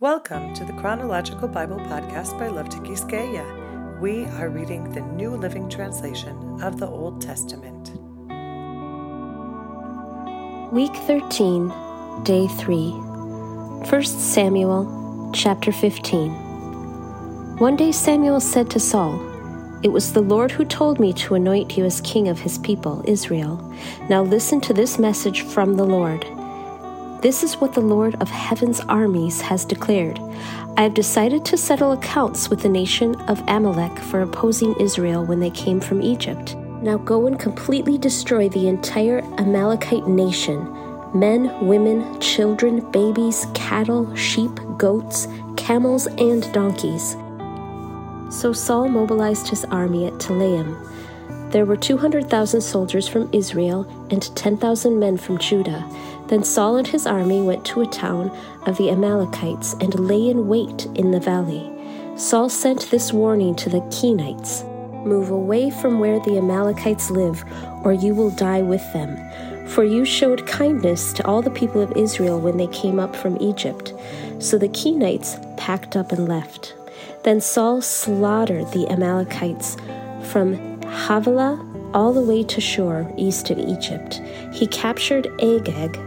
Welcome to the Chronological Bible Podcast by Love Quisqueya. We are reading the New Living Translation of the Old Testament. Week 13, Day 3. 1 Samuel, chapter 15. One day Samuel said to Saul, It was the Lord who told me to anoint you as king of his people, Israel. Now listen to this message from the Lord. This is what the Lord of heaven's armies has declared. I have decided to settle accounts with the nation of Amalek for opposing Israel when they came from Egypt. Now go and completely destroy the entire Amalekite nation men, women, children, babies, cattle, sheep, goats, camels, and donkeys. So Saul mobilized his army at Telaim. There were 200,000 soldiers from Israel and 10,000 men from Judah. Then Saul and his army went to a town of the Amalekites and lay in wait in the valley. Saul sent this warning to the Kenites Move away from where the Amalekites live, or you will die with them. For you showed kindness to all the people of Israel when they came up from Egypt. So the Kenites packed up and left. Then Saul slaughtered the Amalekites from Havilah all the way to Shur, east of Egypt. He captured Agag,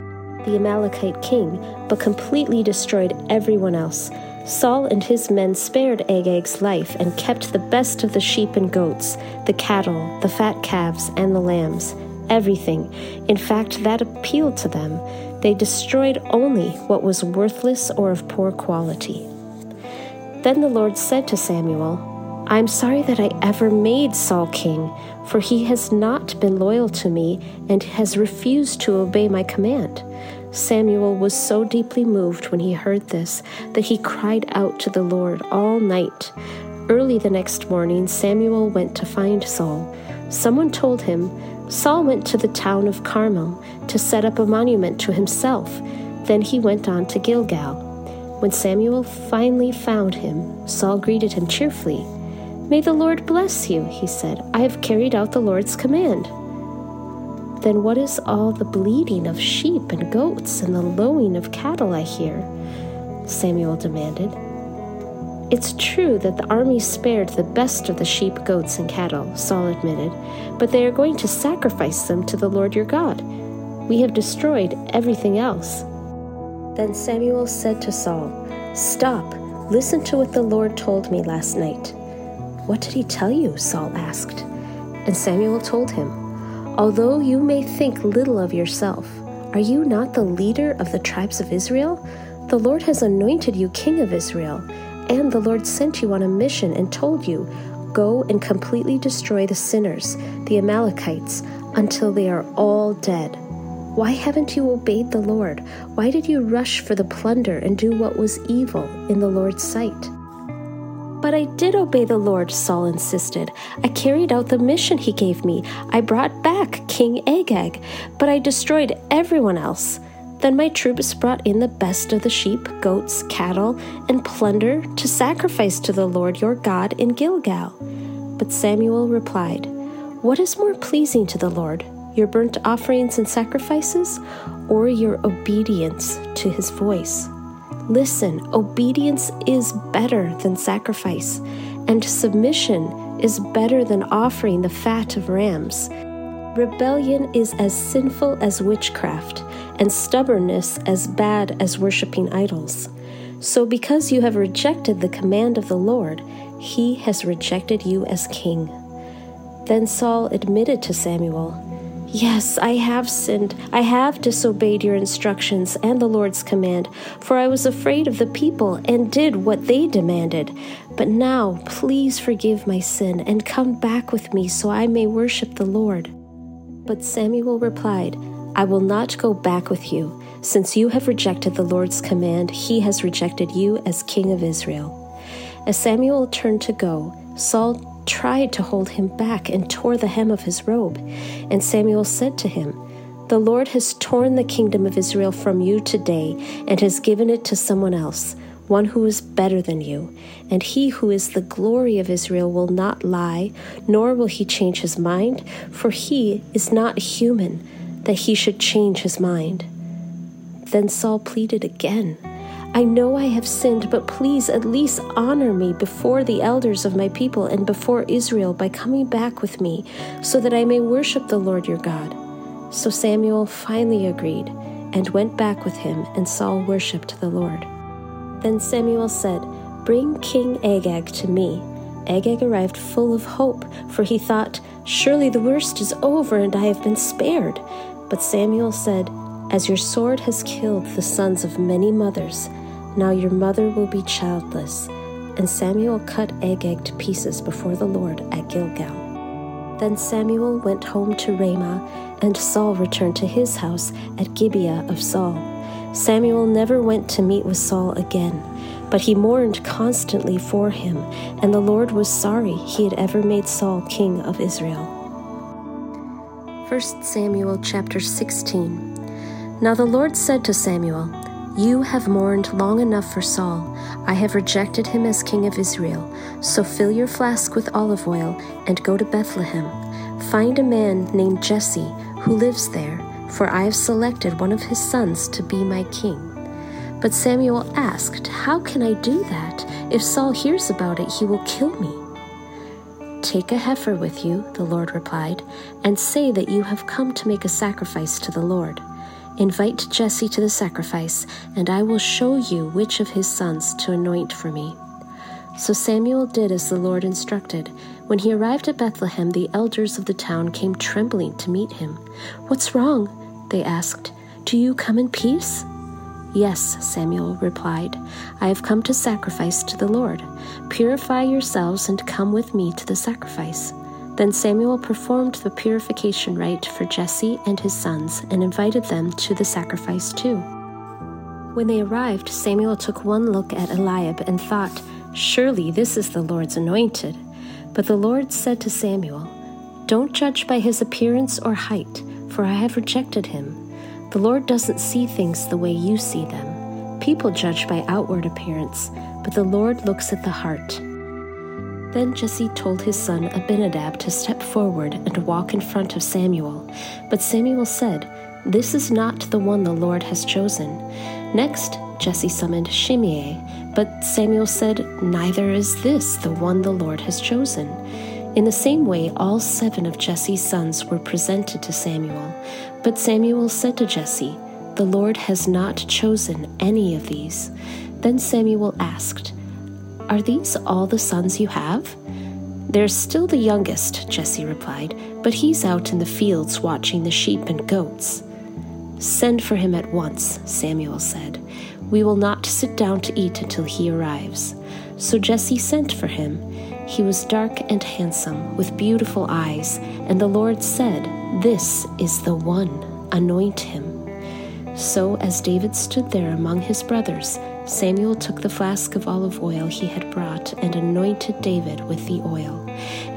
the Amalekite king, but completely destroyed everyone else. Saul and his men spared Agag's life and kept the best of the sheep and goats, the cattle, the fat calves, and the lambs, everything. In fact, that appealed to them. They destroyed only what was worthless or of poor quality. Then the Lord said to Samuel, I am sorry that I ever made Saul king, for he has not been loyal to me and has refused to obey my command. Samuel was so deeply moved when he heard this that he cried out to the Lord all night. Early the next morning, Samuel went to find Saul. Someone told him Saul went to the town of Carmel to set up a monument to himself. Then he went on to Gilgal. When Samuel finally found him, Saul greeted him cheerfully. May the Lord bless you, he said. I have carried out the Lord's command. Then what is all the bleating of sheep and goats and the lowing of cattle I hear? Samuel demanded. It's true that the army spared the best of the sheep, goats, and cattle, Saul admitted, but they are going to sacrifice them to the Lord your God. We have destroyed everything else. Then Samuel said to Saul, Stop, listen to what the Lord told me last night. What did he tell you? Saul asked. And Samuel told him, Although you may think little of yourself, are you not the leader of the tribes of Israel? The Lord has anointed you king of Israel, and the Lord sent you on a mission and told you, Go and completely destroy the sinners, the Amalekites, until they are all dead. Why haven't you obeyed the Lord? Why did you rush for the plunder and do what was evil in the Lord's sight? But I did obey the Lord, Saul insisted. I carried out the mission he gave me. I brought back King Agag, but I destroyed everyone else. Then my troops brought in the best of the sheep, goats, cattle, and plunder to sacrifice to the Lord your God in Gilgal. But Samuel replied, What is more pleasing to the Lord, your burnt offerings and sacrifices, or your obedience to his voice? Listen, obedience is better than sacrifice, and submission is better than offering the fat of rams. Rebellion is as sinful as witchcraft, and stubbornness as bad as worshipping idols. So, because you have rejected the command of the Lord, he has rejected you as king. Then Saul admitted to Samuel, Yes, I have sinned. I have disobeyed your instructions and the Lord's command, for I was afraid of the people and did what they demanded. But now, please forgive my sin and come back with me so I may worship the Lord. But Samuel replied, I will not go back with you. Since you have rejected the Lord's command, he has rejected you as king of Israel. As Samuel turned to go, Saul tried to hold him back and tore the hem of his robe. And Samuel said to him, The Lord has torn the kingdom of Israel from you today and has given it to someone else, one who is better than you. And he who is the glory of Israel will not lie, nor will he change his mind, for he is not human that he should change his mind. Then Saul pleaded again. I know I have sinned, but please at least honor me before the elders of my people and before Israel by coming back with me, so that I may worship the Lord your God. So Samuel finally agreed and went back with him, and Saul worshipped the Lord. Then Samuel said, Bring King Agag to me. Agag arrived full of hope, for he thought, Surely the worst is over, and I have been spared. But Samuel said, As your sword has killed the sons of many mothers, now your mother will be childless. And Samuel cut Agag to pieces before the Lord at Gilgal. Then Samuel went home to Ramah, and Saul returned to his house at Gibeah of Saul. Samuel never went to meet with Saul again, but he mourned constantly for him, and the Lord was sorry he had ever made Saul king of Israel. 1 Samuel chapter 16 Now the Lord said to Samuel, you have mourned long enough for Saul. I have rejected him as king of Israel. So fill your flask with olive oil and go to Bethlehem. Find a man named Jesse who lives there, for I have selected one of his sons to be my king. But Samuel asked, How can I do that? If Saul hears about it, he will kill me. Take a heifer with you, the Lord replied, and say that you have come to make a sacrifice to the Lord. Invite Jesse to the sacrifice, and I will show you which of his sons to anoint for me. So Samuel did as the Lord instructed. When he arrived at Bethlehem, the elders of the town came trembling to meet him. What's wrong? They asked. Do you come in peace? Yes, Samuel replied. I have come to sacrifice to the Lord. Purify yourselves and come with me to the sacrifice. Then Samuel performed the purification rite for Jesse and his sons and invited them to the sacrifice too. When they arrived, Samuel took one look at Eliab and thought, Surely this is the Lord's anointed. But the Lord said to Samuel, Don't judge by his appearance or height, for I have rejected him. The Lord doesn't see things the way you see them. People judge by outward appearance, but the Lord looks at the heart. Then Jesse told his son Abinadab to step forward and walk in front of Samuel. But Samuel said, This is not the one the Lord has chosen. Next, Jesse summoned Shimei, but Samuel said, Neither is this the one the Lord has chosen. In the same way, all seven of Jesse's sons were presented to Samuel. But Samuel said to Jesse, The Lord has not chosen any of these. Then Samuel asked, are these all the sons you have? There's still the youngest, Jesse replied, but he's out in the fields watching the sheep and goats. Send for him at once, Samuel said. We will not sit down to eat until he arrives. So Jesse sent for him. He was dark and handsome, with beautiful eyes, and the Lord said, This is the one, anoint him. So as David stood there among his brothers, Samuel took the flask of olive oil he had brought and anointed David with the oil.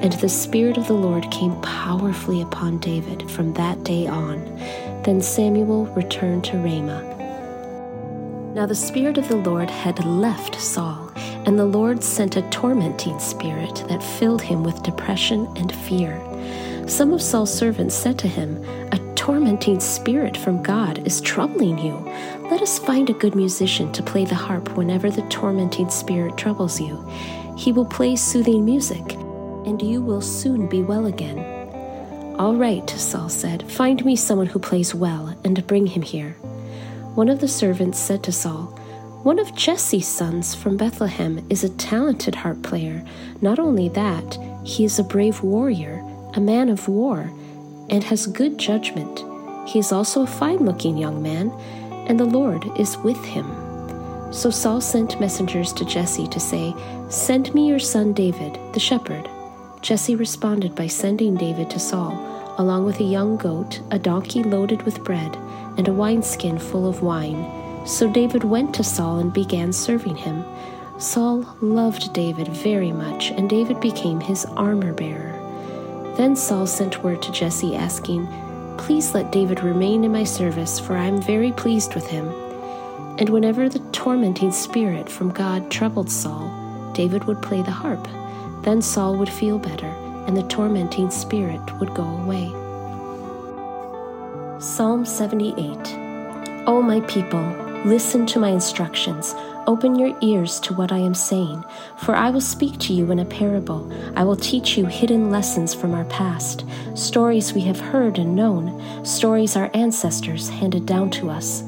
And the Spirit of the Lord came powerfully upon David from that day on. Then Samuel returned to Ramah. Now the Spirit of the Lord had left Saul, and the Lord sent a tormenting spirit that filled him with depression and fear. Some of Saul's servants said to him, A tormenting spirit from God is troubling you. Let us find a good musician to play the harp whenever the tormenting spirit troubles you. He will play soothing music, and you will soon be well again. All right, Saul said, find me someone who plays well, and bring him here. One of the servants said to Saul, One of Jesse's sons from Bethlehem is a talented harp player. Not only that, he is a brave warrior, a man of war, and has good judgment. He is also a fine looking young man and the Lord is with him. So Saul sent messengers to Jesse to say, Send me your son David, the shepherd. Jesse responded by sending David to Saul, along with a young goat, a donkey loaded with bread, and a wineskin full of wine. So David went to Saul and began serving him. Saul loved David very much, and David became his armor bearer. Then Saul sent word to Jesse, asking, Please let David remain in my service, for I am very pleased with him. And whenever the tormenting spirit from God troubled Saul, David would play the harp. Then Saul would feel better, and the tormenting spirit would go away. Psalm 78 O my people, listen to my instructions. Open your ears to what I am saying, for I will speak to you in a parable. I will teach you hidden lessons from our past, stories we have heard and known, stories our ancestors handed down to us.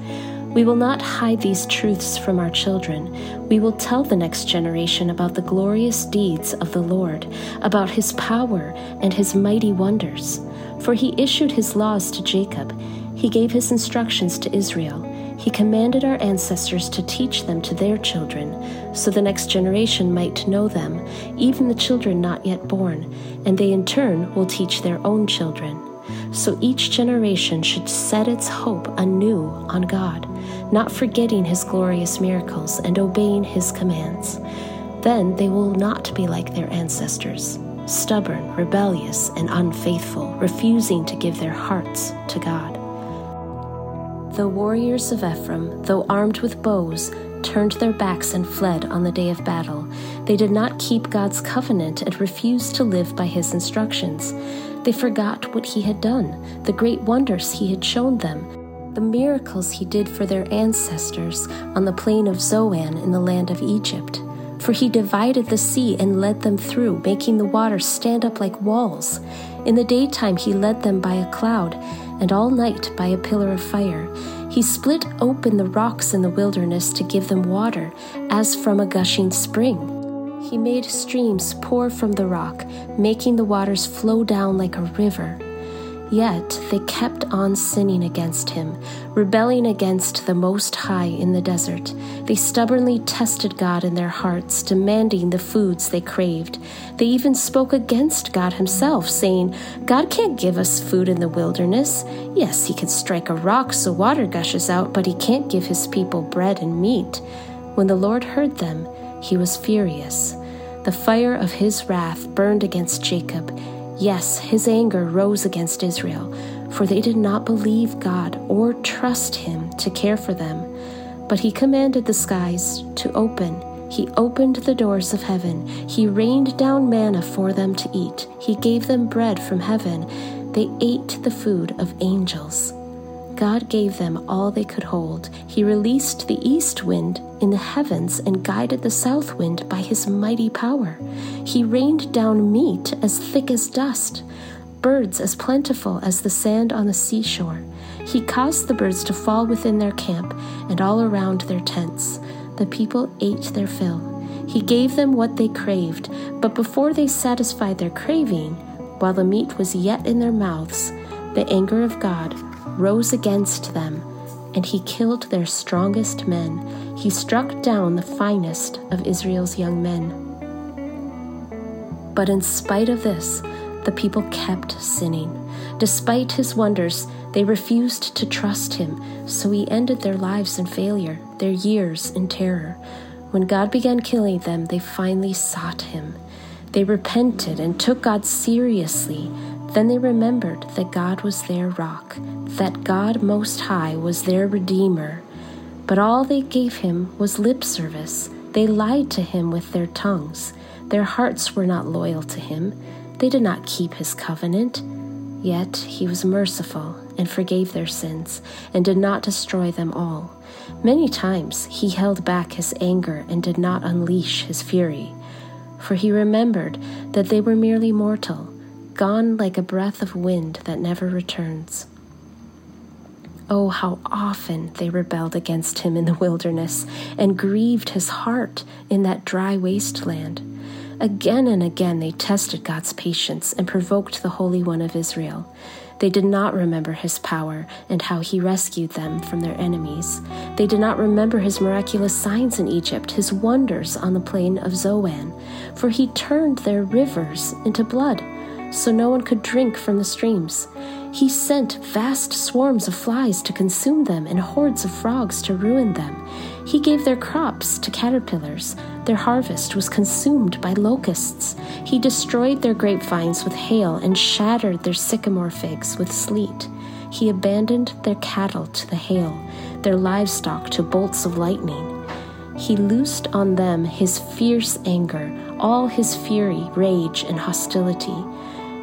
We will not hide these truths from our children. We will tell the next generation about the glorious deeds of the Lord, about his power and his mighty wonders. For he issued his laws to Jacob, he gave his instructions to Israel. He commanded our ancestors to teach them to their children, so the next generation might know them, even the children not yet born, and they in turn will teach their own children. So each generation should set its hope anew on God not forgetting his glorious miracles and obeying his commands. Then they will not be like their ancestors, stubborn, rebellious, and unfaithful, refusing to give their hearts to God. The warriors of Ephraim, though armed with bows, turned their backs and fled on the day of battle. They did not keep God's covenant and refused to live by his instructions. They forgot what he had done, the great wonders he had shown them the miracles he did for their ancestors on the plain of Zoan in the land of Egypt. For he divided the sea and led them through, making the waters stand up like walls. In the daytime he led them by a cloud, and all night by a pillar of fire. He split open the rocks in the wilderness to give them water, as from a gushing spring. He made streams pour from the rock, making the waters flow down like a river. Yet they kept on sinning against him, rebelling against the Most High in the desert. They stubbornly tested God in their hearts, demanding the foods they craved. They even spoke against God Himself, saying, God can't give us food in the wilderness. Yes, He can strike a rock so water gushes out, but He can't give His people bread and meat. When the Lord heard them, He was furious. The fire of His wrath burned against Jacob Yes, his anger rose against Israel, for they did not believe God or trust him to care for them. But he commanded the skies to open. He opened the doors of heaven. He rained down manna for them to eat. He gave them bread from heaven. They ate the food of angels. God gave them all they could hold. He released the east wind in the heavens and guided the south wind by his mighty power. He rained down meat as thick as dust, birds as plentiful as the sand on the seashore. He caused the birds to fall within their camp and all around their tents. The people ate their fill. He gave them what they craved, but before they satisfied their craving, while the meat was yet in their mouths, the anger of God rose against them, and he killed their strongest men. He struck down the finest of Israel's young men. But in spite of this, the people kept sinning. Despite his wonders, they refused to trust him, so he ended their lives in failure, their years in terror. When God began killing them, they finally sought him. They repented and took God seriously. Then they remembered that God was their rock, that God Most High was their Redeemer. But all they gave him was lip service. They lied to him with their tongues. Their hearts were not loyal to him. They did not keep his covenant. Yet he was merciful and forgave their sins and did not destroy them all. Many times he held back his anger and did not unleash his fury. For he remembered that they were merely mortal gone like a breath of wind that never returns. Oh, how often they rebelled against him in the wilderness and grieved his heart in that dry wasteland. Again and again they tested God's patience and provoked the Holy One of Israel. They did not remember his power and how he rescued them from their enemies. They did not remember his miraculous signs in Egypt, his wonders on the plain of Zoan, for he turned their rivers into blood so no one could drink from the streams. He sent vast swarms of flies to consume them and hordes of frogs to ruin them. He gave their crops to caterpillars. Their harvest was consumed by locusts. He destroyed their grapevines with hail and shattered their sycamore figs with sleet. He abandoned their cattle to the hail, their livestock to bolts of lightning. He loosed on them his fierce anger, all his fury, rage, and hostility.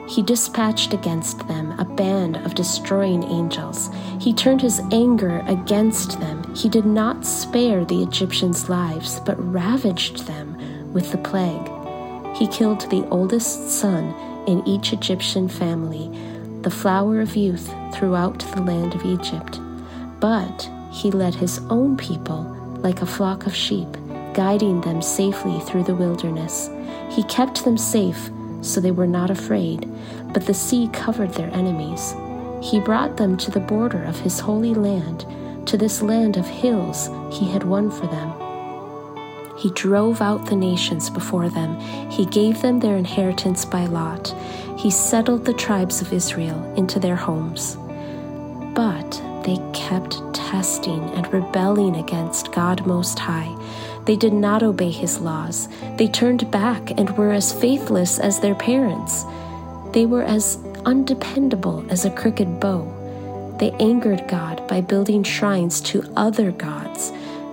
He dispatched against them a band of destroying angels. He turned his anger against them. He did not spare the Egyptians' lives, but ravaged them with the plague. He killed the oldest son in each Egyptian family, the flower of youth throughout the land of Egypt. But he led his own people like a flock of sheep, guiding them safely through the wilderness. He kept them safe so they were not afraid, but the sea covered their enemies. He brought them to the border of his holy land, to this land of hills he had won for them. He drove out the nations before them. He gave them their inheritance by lot. He settled the tribes of Israel into their homes. But they kept testing and rebelling against God Most High. They did not obey his laws. They turned back and were as faithless as their parents. They were as undependable as a crooked bow. They angered God by building shrines to other gods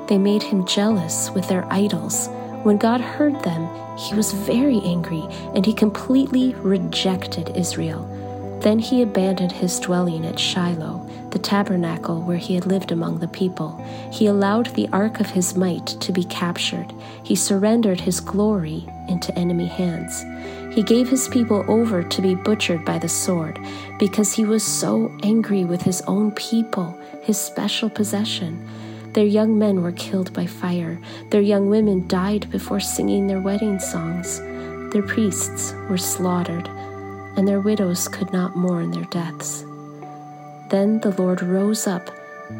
they made him jealous with their idols. When God heard them, he was very angry, and he completely rejected Israel. Then he abandoned his dwelling at Shiloh, the tabernacle where he had lived among the people. He allowed the ark of his might to be captured. He surrendered his glory into enemy hands. He gave his people over to be butchered by the sword because he was so angry with his own people, his special possession. Their young men were killed by fire. Their young women died before singing their wedding songs. Their priests were slaughtered, and their widows could not mourn their deaths. Then the Lord rose up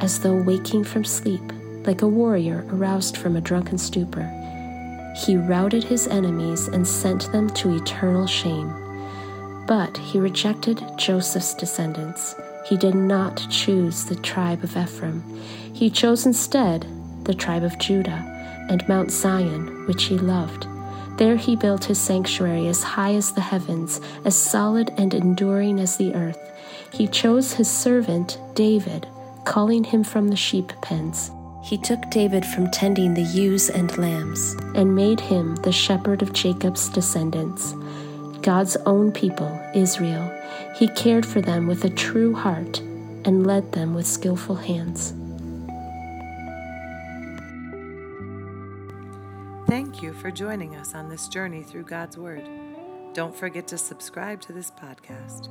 as though waking from sleep, like a warrior aroused from a drunken stupor. He routed his enemies and sent them to eternal shame. But he rejected Joseph's descendants. He did not choose the tribe of Ephraim. He chose instead the tribe of Judah and Mount Zion, which he loved. There he built his sanctuary as high as the heavens, as solid and enduring as the earth. He chose his servant David, calling him from the sheep pens. He took David from tending the ewes and lambs, and made him the shepherd of Jacob's descendants, God's own people, Israel. He cared for them with a true heart and led them with skillful hands. Thank you for joining us on this journey through God's Word. Don't forget to subscribe to this podcast.